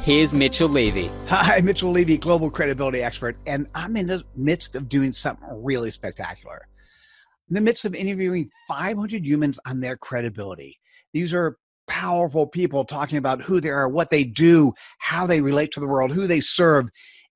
here's Mitchell Levy. Hi, Mitchell Levy, global credibility expert, and I'm in the midst of doing something really spectacular. In the midst of interviewing 500 humans on their credibility. These are powerful people talking about who they are, what they do, how they relate to the world, who they serve,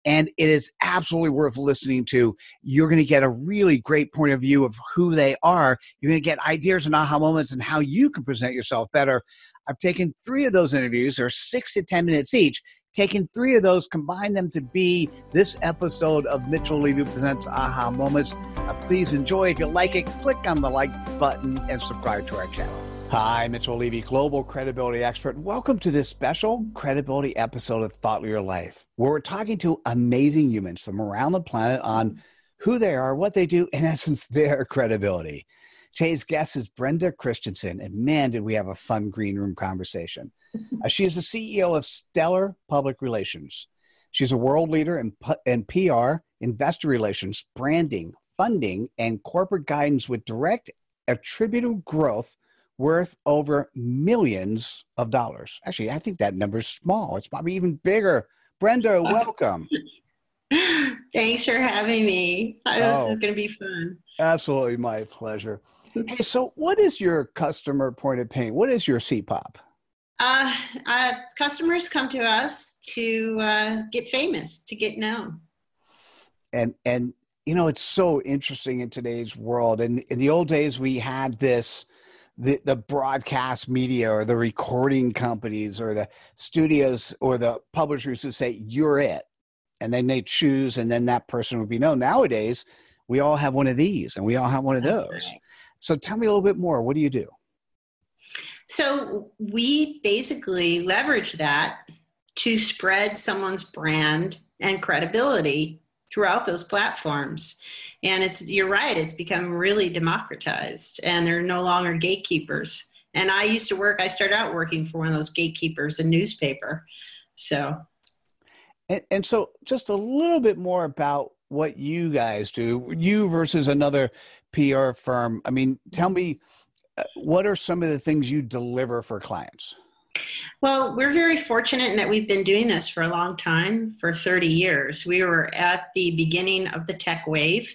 and it is absolutely worth listening to. You're going to get a really great point of view of who they are. You're going to get ideas and aha moments and how you can present yourself better. I've taken three of those interviews, they're six to 10 minutes each. Taken three of those, combined them to be this episode of Mitchell Levy Presents Aha Moments. Uh, please enjoy. If you like it, click on the like button and subscribe to our channel. Hi, Mitchell Levy, global credibility expert. Welcome to this special credibility episode of Thought Leader Life, where we're talking to amazing humans from around the planet on who they are, what they do, in essence, their credibility. Today's guest is Brenda Christensen, and man, did we have a fun green room conversation. Uh, she is the CEO of Stellar Public Relations. She's a world leader in, in PR, investor relations, branding, funding, and corporate guidance with direct attributable growth worth over millions of dollars. Actually, I think that number is small. It's probably even bigger. Brenda, welcome. Thanks for having me. This oh, is going to be fun. Absolutely, my pleasure. Hey, so what is your customer point of pain? What is your CPOP? Uh, uh, customers come to us to uh, get famous, to get known. And and you know it's so interesting in today's world. And in the old days, we had this the, the broadcast media or the recording companies or the studios or the publishers who say you're it and then they choose and then that person would be known nowadays we all have one of these and we all have one of those so tell me a little bit more. What do you do? So we basically leverage that to spread someone's brand and credibility throughout those platforms. And it's you're right it's become really democratized and there are no longer gatekeepers. And i used to work i started out working for one of those gatekeepers a newspaper. So. And, and so just a little bit more about what you guys do you versus another pr firm i mean tell me uh, what are some of the things you deliver for clients well, we're very fortunate in that we've been doing this for a long time, for 30 years. We were at the beginning of the tech wave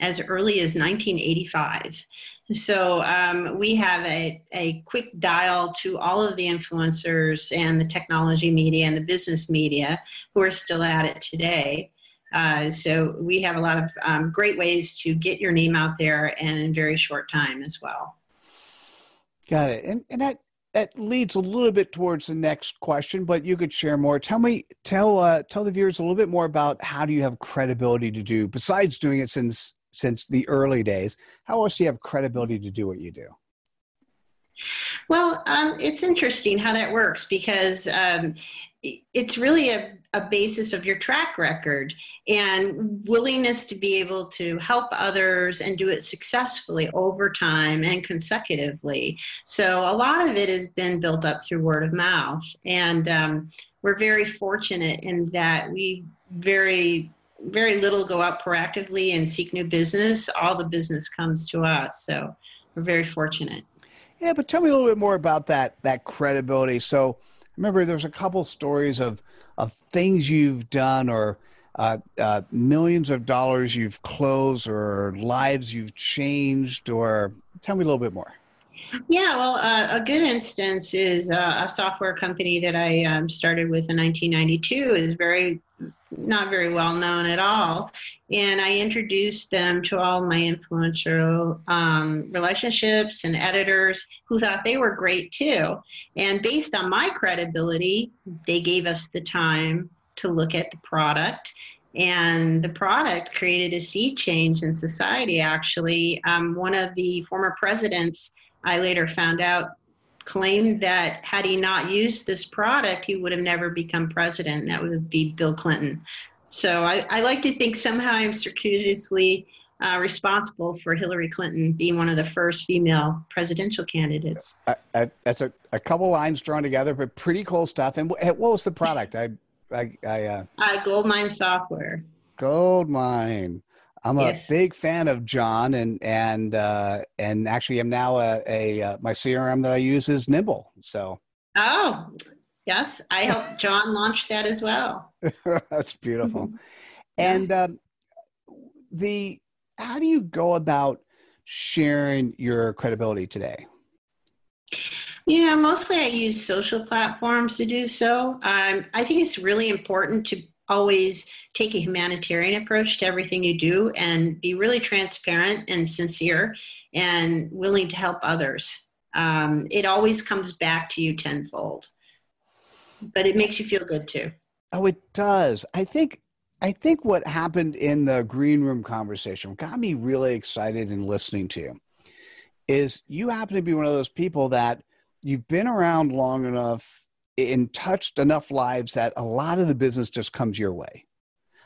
as early as 1985. So um, we have a, a quick dial to all of the influencers and the technology media and the business media who are still at it today. Uh, so we have a lot of um, great ways to get your name out there and in very short time as well. Got it. And, and that that leads a little bit towards the next question, but you could share more. Tell me, tell uh, tell the viewers a little bit more about how do you have credibility to do besides doing it since since the early days. How else do you have credibility to do what you do? Well, um, it's interesting how that works because um, it's really a, a basis of your track record and willingness to be able to help others and do it successfully over time and consecutively. So, a lot of it has been built up through word of mouth. And um, we're very fortunate in that we very very little go out proactively and seek new business. All the business comes to us. So we're very fortunate. Yeah, but tell me a little bit more about that that credibility. So remember, there's a couple stories of of things you've done or uh, uh, millions of dollars you've closed or lives you've changed or tell me a little bit more. Yeah, well, uh, a good instance is uh, a software company that I um, started with in 1992 is very not very well known at all, and I introduced them to all my influential um, relationships and editors who thought they were great too. And based on my credibility, they gave us the time to look at the product. And the product created a sea change in society actually. Um, one of the former presidents I later found out, claimed that had he not used this product, he would have never become president. That would be Bill Clinton. So I, I like to think somehow I'm circuitously uh, responsible for Hillary Clinton being one of the first female presidential candidates. That's a, a couple lines drawn together, but pretty cool stuff. And what was the product? I, I, I uh, uh, Goldmine software. Goldmine. I'm yes. a big fan of Jon, and and uh, and actually, I'm now a, a uh, my CRM that I use is Nimble. So. Oh, yes, I helped Jon launch that as well. That's beautiful. and um, the how do you go about sharing your credibility today? You know, mostly I use social platforms to do so. Um, I think it's really important to always take a humanitarian approach to everything you do and be really transparent and sincere and willing to help others. Um, it always comes back to you tenfold, but it makes you feel good too. Oh, it does. I think I think what happened in the green room conversation got me really excited in listening to you is you happen to be one of those people that you've been around long enough and touched enough lives that a lot of the business just comes your way.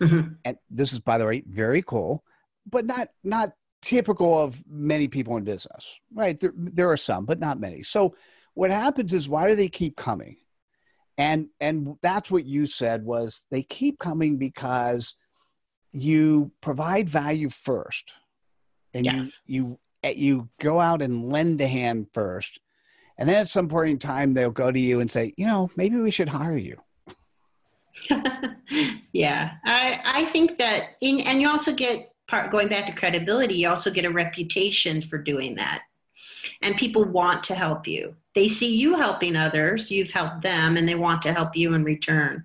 Mm-hmm. And this is, by the way, very cool, but not not typical of many people in business, right? There, there are some, but not many. So what happens is, why do they keep coming? and and that's what you said was they keep coming because you provide value first and yes. you you you go out and lend a hand first and then at some point in time they'll go to you and say you know maybe we should hire you. Yeah. I i think that in and you also get part going back to credibility you also get a reputation for doing that. And people want to help you. They see you helping others, you've helped them, and they want to help you in return.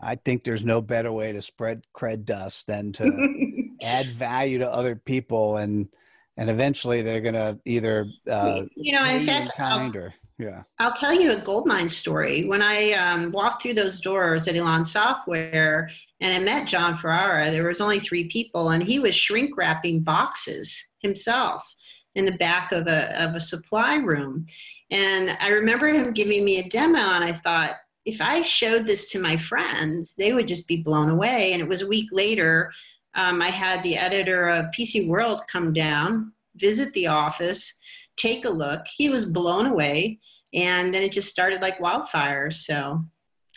I think there's no better way to spread cred dust than to add value to other people, and and eventually they're going to either uh, you know, in fact, kind or yeah. I'll tell you a goldmine story. When I um, walked through those doors at Elan Software and I met Jon Ferrara, there was only three people, and he was shrink wrapping boxes himself in the back of a, of a supply room. And I remember him giving me a demo, and I thought, if I showed this to my friends, they would just be blown away. And it was a week later, um, I had the editor of PC World come down, visit the office, take a look. He was blown away, and then it just started like wildfire. So,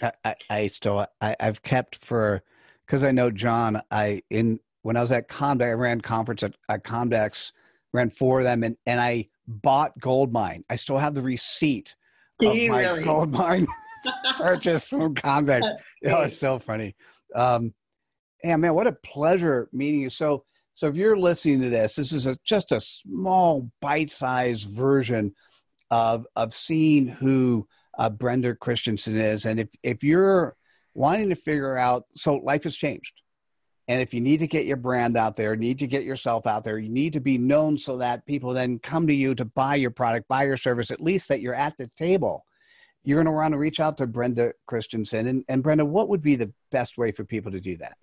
I, I, I still I, I've kept for because I know Jon. I in when I was at Comdex, I ran conference at, at Comdex ran four of them, and, and I bought Goldmine. I still have the receipt Do of my really? Goldmine purchase from Comdex. It was so funny. Um, yeah, man, what a pleasure meeting you. So, so if you're listening to this, this is a, just a small bite-sized version of of seeing who uh, Brenda Christensen is, and if if you're wanting to figure out, so life has changed. And if you need to get your brand out there, need to get yourself out there, you need to be known so that people then come to you to buy your product, buy your service, at least that you're at the table. You're going to want to reach out to Brenda Christensen. And, and Brenda, what would be the best way for people to do that?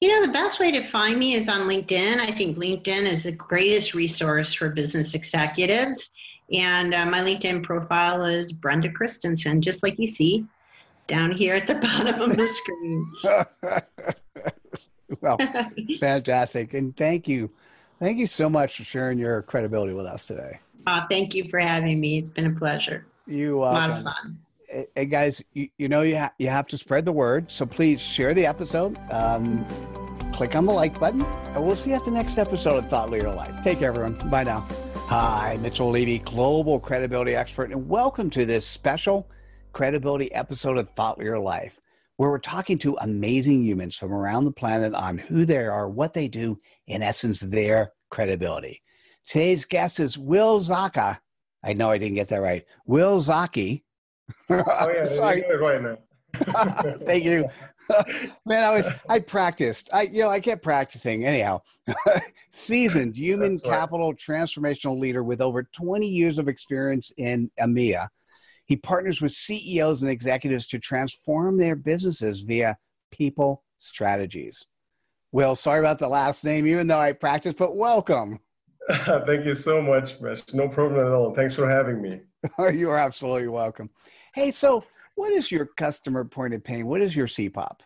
You know, the best way to find me is on LinkedIn. I think LinkedIn is the greatest resource for business executives. And uh, my LinkedIn profile is Brenda Christensen, just like you see down here at the bottom of the screen. well, fantastic. And thank you. Thank you so much for sharing your credibility with us today. Uh, thank you for having me. It's been a pleasure. You uh, a lot of fun. Hey guys, you, you know you ha- you have to spread the word. So please share the episode. Um, click on the like button, and we'll see you at the next episode of Thought Leader Life. Take care, everyone. Bye now. Hi, Mitchell Levy, global credibility expert, and welcome to this special credibility episode of Thought Leader Life where we're talking to amazing humans from around the planet on who they are, what they do, in essence, their credibility. Today's guest is Will Zaka. I know I didn't get that right. Will Zaki. Oh yeah, sorry. right now. Thank you. Man, I was I practiced. I you know I kept practicing. Anyhow, seasoned human capital transformational leader with over 20 years of experience in EMEA he partners with CEOs and executives to transform their businesses via people strategies. Will, sorry about the last name, even though I practiced, but welcome. Thank you so much, Mesh. No problem at all. Thanks for having me. you are absolutely welcome. Hey, so what is your customer point of pain? What is your CPOP?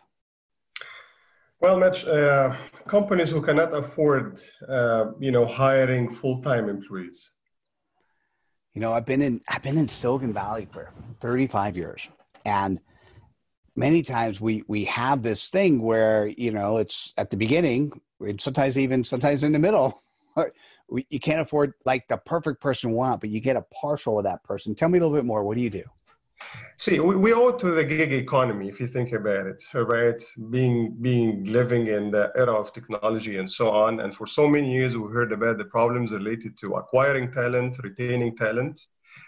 Well, Mitch, uh, companies who cannot afford, uh, you know, hiring full-time employees. You know, I've been in I've been in Silicon Valley for 35 years, and many times we we have this thing where you know it's at the beginning, and sometimes even sometimes in the middle. you can't afford like the perfect person you want, but you get a partial of that person. Tell me a little bit more. What do you do? See, we, we owe it to the gig economy, if you think about it, right? Being being living in the era of technology and so on. And for so many years, we heard about the problems related to acquiring talent, retaining talent.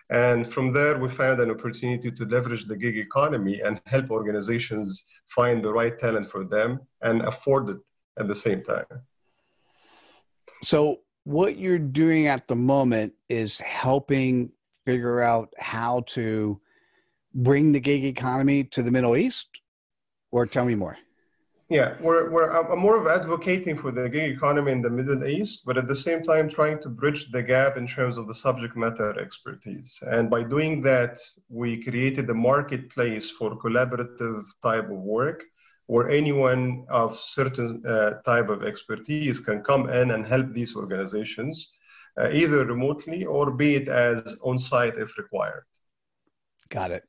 And from there, we found an opportunity to leverage the gig economy and help organizations find the right talent for them and afford it at the same time. So, what you're doing at the moment is helping figure out how to bring the gig economy to the Middle East? Or tell me more. Yeah, we're, we're I'm more of advocating for the gig economy in the Middle East, but at the same time trying to bridge the gap in terms of the subject matter expertise. And by doing that, we created a marketplace for collaborative type of work where anyone of certain uh, type of expertise can come in and help these organizations, uh, either remotely or be it as on-site if required. Got it.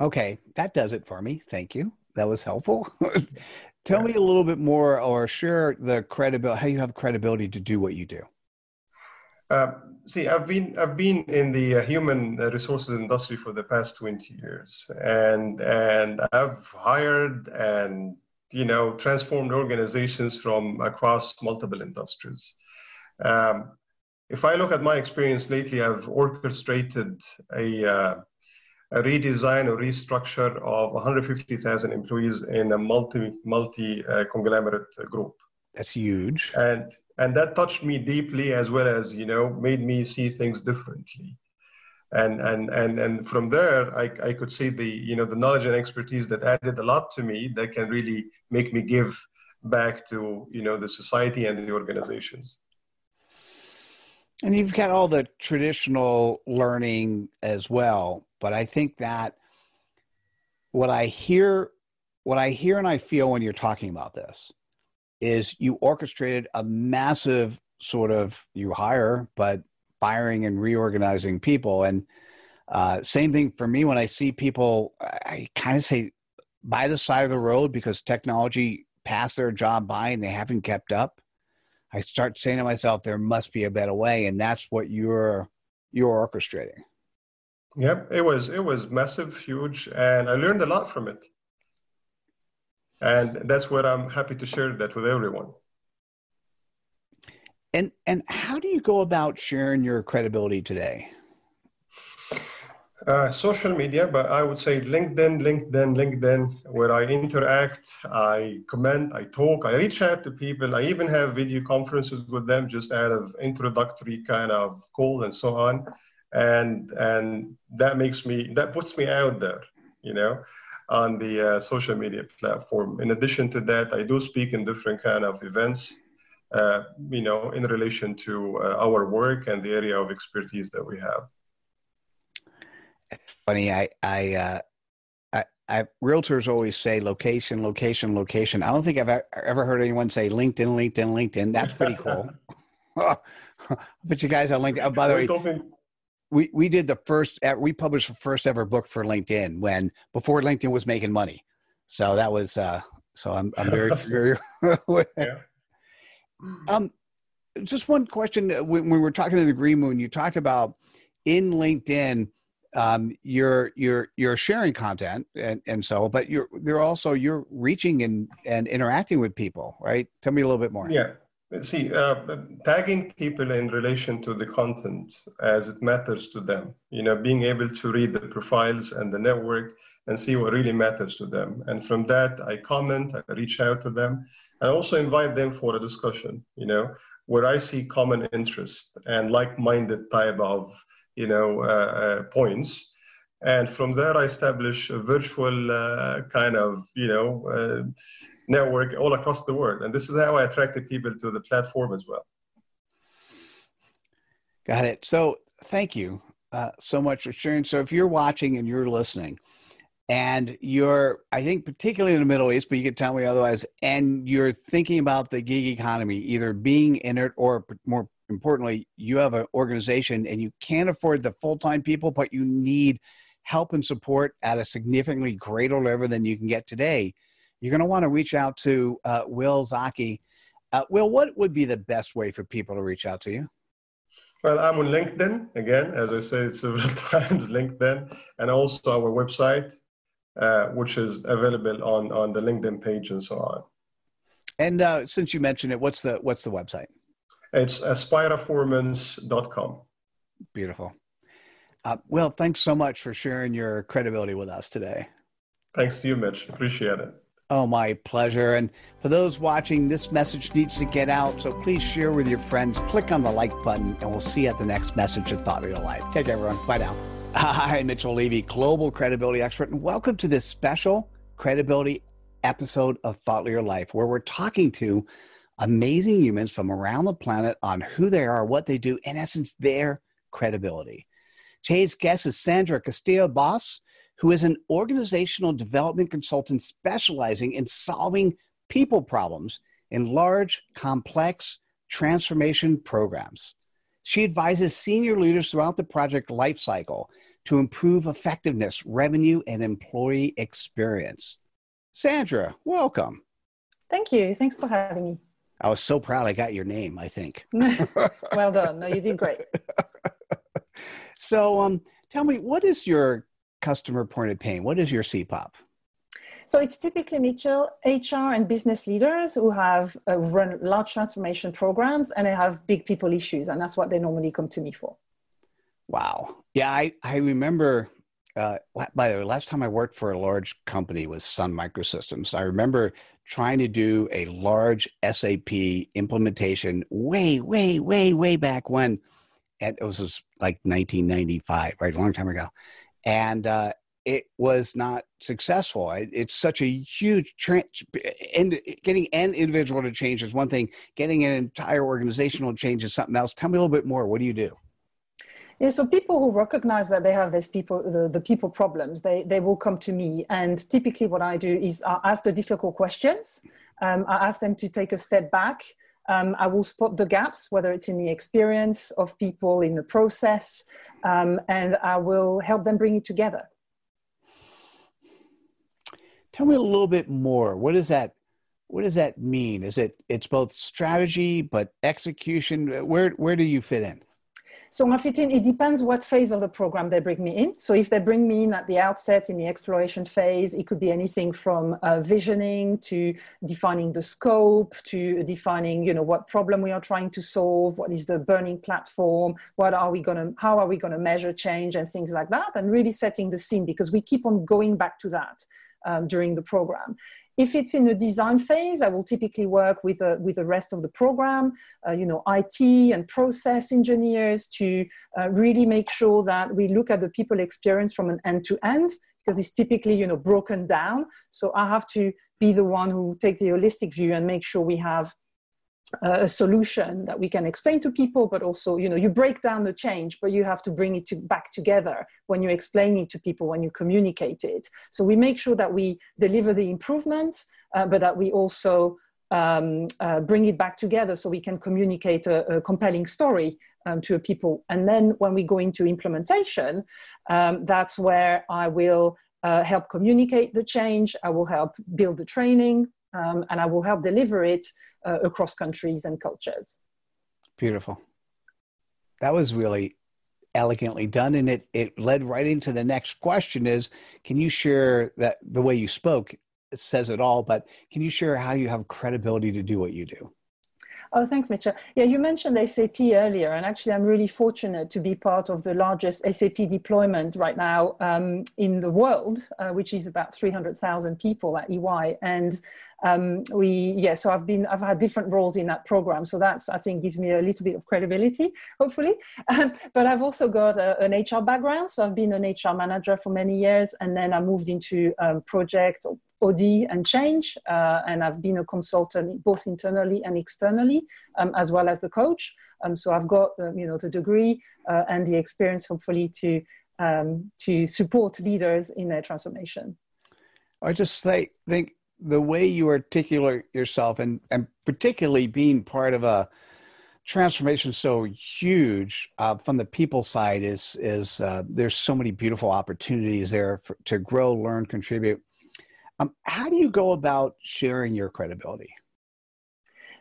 Okay, that does it for me. Thank you. That was helpful. Tell me a little bit more or share the credibility, how you have credibility to do what you do. Uh, see, I've been I've been in the uh, human resources industry for the past 20 years, and and I've hired and you know transformed organizations from across multiple industries. Um, if I look at my experience lately, I've orchestrated a uh, a redesign or restructure of 150,000 employees in a multi multi uh, conglomerate group. That's huge. And and that touched me deeply as well as you know made me see things differently. And and and and from there, I, I could see the you know the knowledge and expertise that added a lot to me that can really make me give back to you know the society and the organizations. And you've got all the traditional learning as well. But I think that what I hear, what I hear and I feel when you're talking about this is you orchestrated a massive sort of you hire, but firing and reorganizing people. And uh, same thing for me when I see people, I kind of say by the side of the road because technology passed their job by and they haven't kept up. I start saying to myself, there must be a better way, and that's what you're you're orchestrating. Yep, it was it was massive, huge, and I learned a lot from it. And that's what I'm happy to share that with everyone. And and how do you go about sharing your credibility today? Uh, social media, but I would say LinkedIn, LinkedIn, LinkedIn, where I interact, I comment, I talk, I reach out to people. I even have video conferences with them just out of introductory kind of call and so on and and that makes me that puts me out there you know on the uh, social media platform in addition to that i do speak in different kind of events uh, you know in relation to uh, our work and the area of expertise that we have funny i i uh I, I, realtors always say location, location, location. I don't think I've ever heard anyone say LinkedIn, LinkedIn, LinkedIn. That's pretty cool. but you guys on LinkedIn. Oh, by the way, we we did the first we published the first ever book for LinkedIn when before LinkedIn was making money. So that was uh so I'm I'm very familiar with yeah. Um just one question uh, when we were talking to the Green Moon, you talked about in LinkedIn um, you're you're you're sharing content and, and so but you're they're also you're reaching and and interacting with people right? Tell me a little bit more. Yeah see uh, tagging people in relation to the content as it matters to them you know being able to read the profiles and the network and see what really matters to them. And from that i comment i reach out to them and also invite them for a discussion you know where i see common interest and like-minded type of you know uh, uh, points. And from there i establish a virtual uh, kind of you know uh, network all across the world. And this is how I attracted people to the platform as well. Got it. So thank you uh, so much for sharing. So if you're watching and you're listening, and you're i think particularly in the middle east but you can tell me otherwise and you're thinking about the gig economy either being in it or more importantly you have an organization and you can't afford the full-time people but you need help and support at a significantly greater level than you can get today you're going to want to reach out to uh, will zaki uh, will what would be the best way for people to reach out to you well, I'm on LinkedIn again, as I said several times, LinkedIn, and also our website, uh, which is available on on the LinkedIn page and so on. And uh, since you mentioned it, what's the what's the website? It's aspireformance.com. Beautiful. Uh, well, thanks so much for sharing your credibility with us today. Thanks to you, Mitch. Appreciate it. Oh, my pleasure. And for those watching, this message needs to get out. So please share with your friends. Click on the like button, and we'll see you at the next message of Thought Leader Life. Take care, everyone. Bye now. Hi, Mitchell Levy, global credibility expert, and welcome to this special credibility episode of Thought Leader Life, where we're talking to amazing humans from around the planet on who they are, what they do, in essence, their credibility. Today's guest is Sandra Castillo Boss, who is an organizational development consultant specializing in solving people problems in large, complex transformation programs. She advises senior leaders throughout the project lifecycle to improve effectiveness, revenue, and employee experience. Sandra, welcome. Thank you. Thanks for having me. I was so proud I got your name, I think. well done. No, you did great. so, um, tell me, what is your customer pointed pain? What is your CPOP? So it's typically Mitchell, HR and business leaders who have uh, run large transformation programs and they have big people issues, and that's what they normally come to me for. Wow. Yeah, I, I remember. Uh, by the way, last time I worked for a large company was Sun Microsystems. I remember trying to do a large SAP implementation way, way, way, way back when. And it was like 1995, right? A long time ago. And uh, it was not successful. It's such a huge tra- and getting an individual to change is one thing. Getting an entire organizational change is something else. Tell me a little bit more. What do you do? Yeah, so people who recognize that they have this people, the, the people problems, they, they will come to me. And typically what I do is I ask the difficult questions. Um, I ask them to take a step back. Um, I will spot the gaps, whether it's in the experience of people, in the process, um, and I will help them bring it together. Tell me a little bit more. What does that what does that mean? Is it it's both strategy but execution? Where where do you fit in? So I fit in, it depends what phase of the program they bring me in. So if they bring me in at the outset in the exploration phase, it could be anything from uh, visioning to defining the scope to defining, you know, what problem we are trying to solve, what is the burning platform, what are we going to, how are we going to measure change and things like that, and really setting the scene because we keep on going back to that um, during the program. If it's in the design phase, I will typically work with, the with the rest of the program, uh, you know, IT and process engineers to uh, really make sure that we look at the people experience from an end to end because it's typically, you know, broken down. So I have to be the one who take the holistic view and make sure we have a solution that we can explain to people but also you know you break down the change but you have to bring it to, back together when you explain it to people when you communicate it. So we make sure that we deliver the improvement uh, but that we also um, uh, bring it back together so we can communicate a, a compelling story um, to people. And then when we go into implementation um, that's where i will uh, help communicate the change. I will help build the training um, and i will help deliver it uh, across countries and cultures. Beautiful. That was really elegantly done and it it led right into the next question is can you share that the way you spoke says it all but can you share how you have credibility to do what you do Oh, thanks, Mitchell. Yeah, you mentioned SAP earlier, and actually, I'm really fortunate to be part of the largest SAP deployment right now um, in the world, uh, which is about 300,000 people at EY. And um, we, yeah, so I've been, I've had different roles in that program. So that's, I think, gives me a little bit of credibility, hopefully. Um, but I've also got a, an HR background. So I've been an HR manager for many years, and then I moved into um, project OD and change, uh, and I've been a consultant both internally and externally, um, as well as the coach. Um, so I've got uh, you know the degree uh, and the experience, hopefully, to um, to support leaders in their transformation. I just say, think the way you articulate yourself and, and particularly being part of a transformation so huge uh, from the people side is is uh, there's so many beautiful opportunities there for, to grow learn contribute. Um, how do you go about sharing your credibility?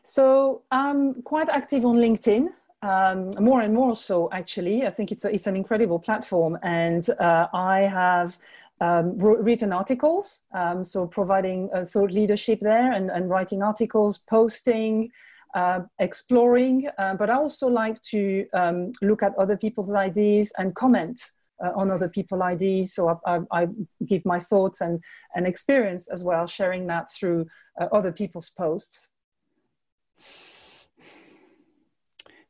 So i'm quite active on linkedin um, more and more so actually i think it's, a, it's an incredible platform and uh, i have um, written articles, um, so providing uh, thought leadership there and, and writing articles, posting, uh, exploring. But I also like to um, look at other people's ideas and comment uh, on other people's ideas. So I, I, I, give my thoughts and, and experience as well, sharing that through uh, other people's posts.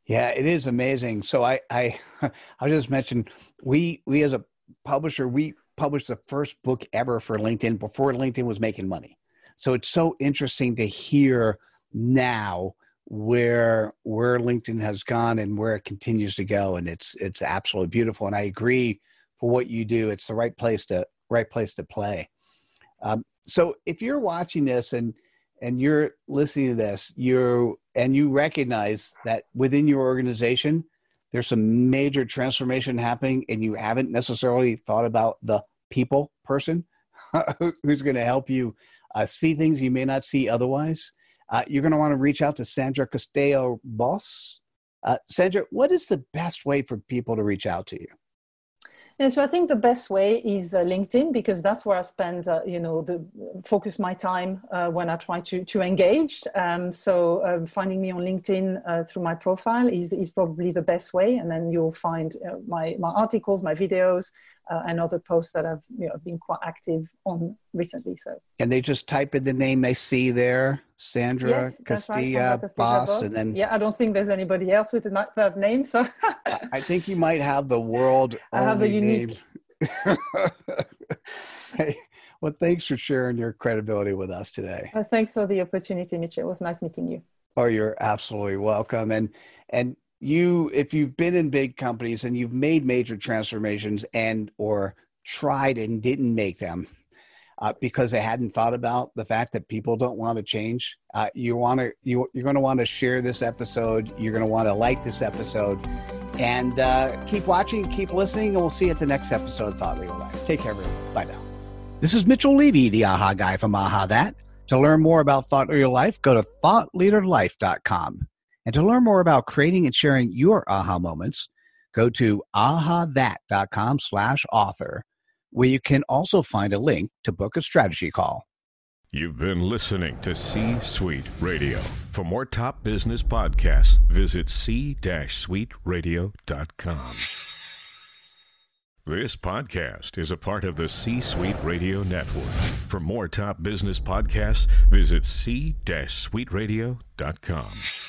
Yeah, it is amazing. So I, I, I just mentioned we, we as a publisher, we published the first book ever for LinkedIn before LinkedIn was making money. So it's so interesting to hear now where where LinkedIn has gone and where it continues to go, and it's it's absolutely beautiful. And I agree for what you do, it's the right place to right place to play. Um, so if you're watching this and and you're listening to this, you and you recognize that within your organization there's some major transformation happening and you haven't necessarily thought about the people person who's going to help you uh, see things you may not see otherwise, uh, you're going to want to reach out to Sandra Castello Boss. Uh, Sandra, what is the best way for people to reach out to you? And so I think the best way is uh, LinkedIn because that's where I spend, uh, you know, the focus my time uh, when I try to to engage. Um, so um, finding me on LinkedIn uh, through my profile is is probably the best way, and then you'll find uh, my my articles, my videos, uh, and other posts that I've you know been quite active on recently. So and they just type in the name they see there, Sandra yes, Castilla, right, Boss, Boss, and then yeah, I don't think there's anybody else with that name. So I think you might have the world. I have the unique. hey, well, thanks for sharing your credibility with us today. Uh, thanks for the opportunity, Mitchell. It was nice meeting you. Oh, you're absolutely welcome. And and you if you've been in big companies and you've made major transformations and or tried and didn't make them uh, because they hadn't thought about the fact that people don't want to change uh, you want to you, you're going to want to share this episode you're going to want to like this episode and uh, keep watching keep listening and we'll see you at the next episode of thought leader life. Take care everyone. Bye now. This is mitchell levy the aha guy from aha that. To learn more about thought leader life go to thoughtleaderlife.com and to learn more about creating and sharing your aha moments, go to ahathat.com slash author, where you can also find a link to book a strategy call. You've been listening to C Suite Radio. For more top business podcasts, visit c-suiteradio.com. This podcast is a part of the C Suite Radio Network. For more top business podcasts, visit c-suiteradio.com.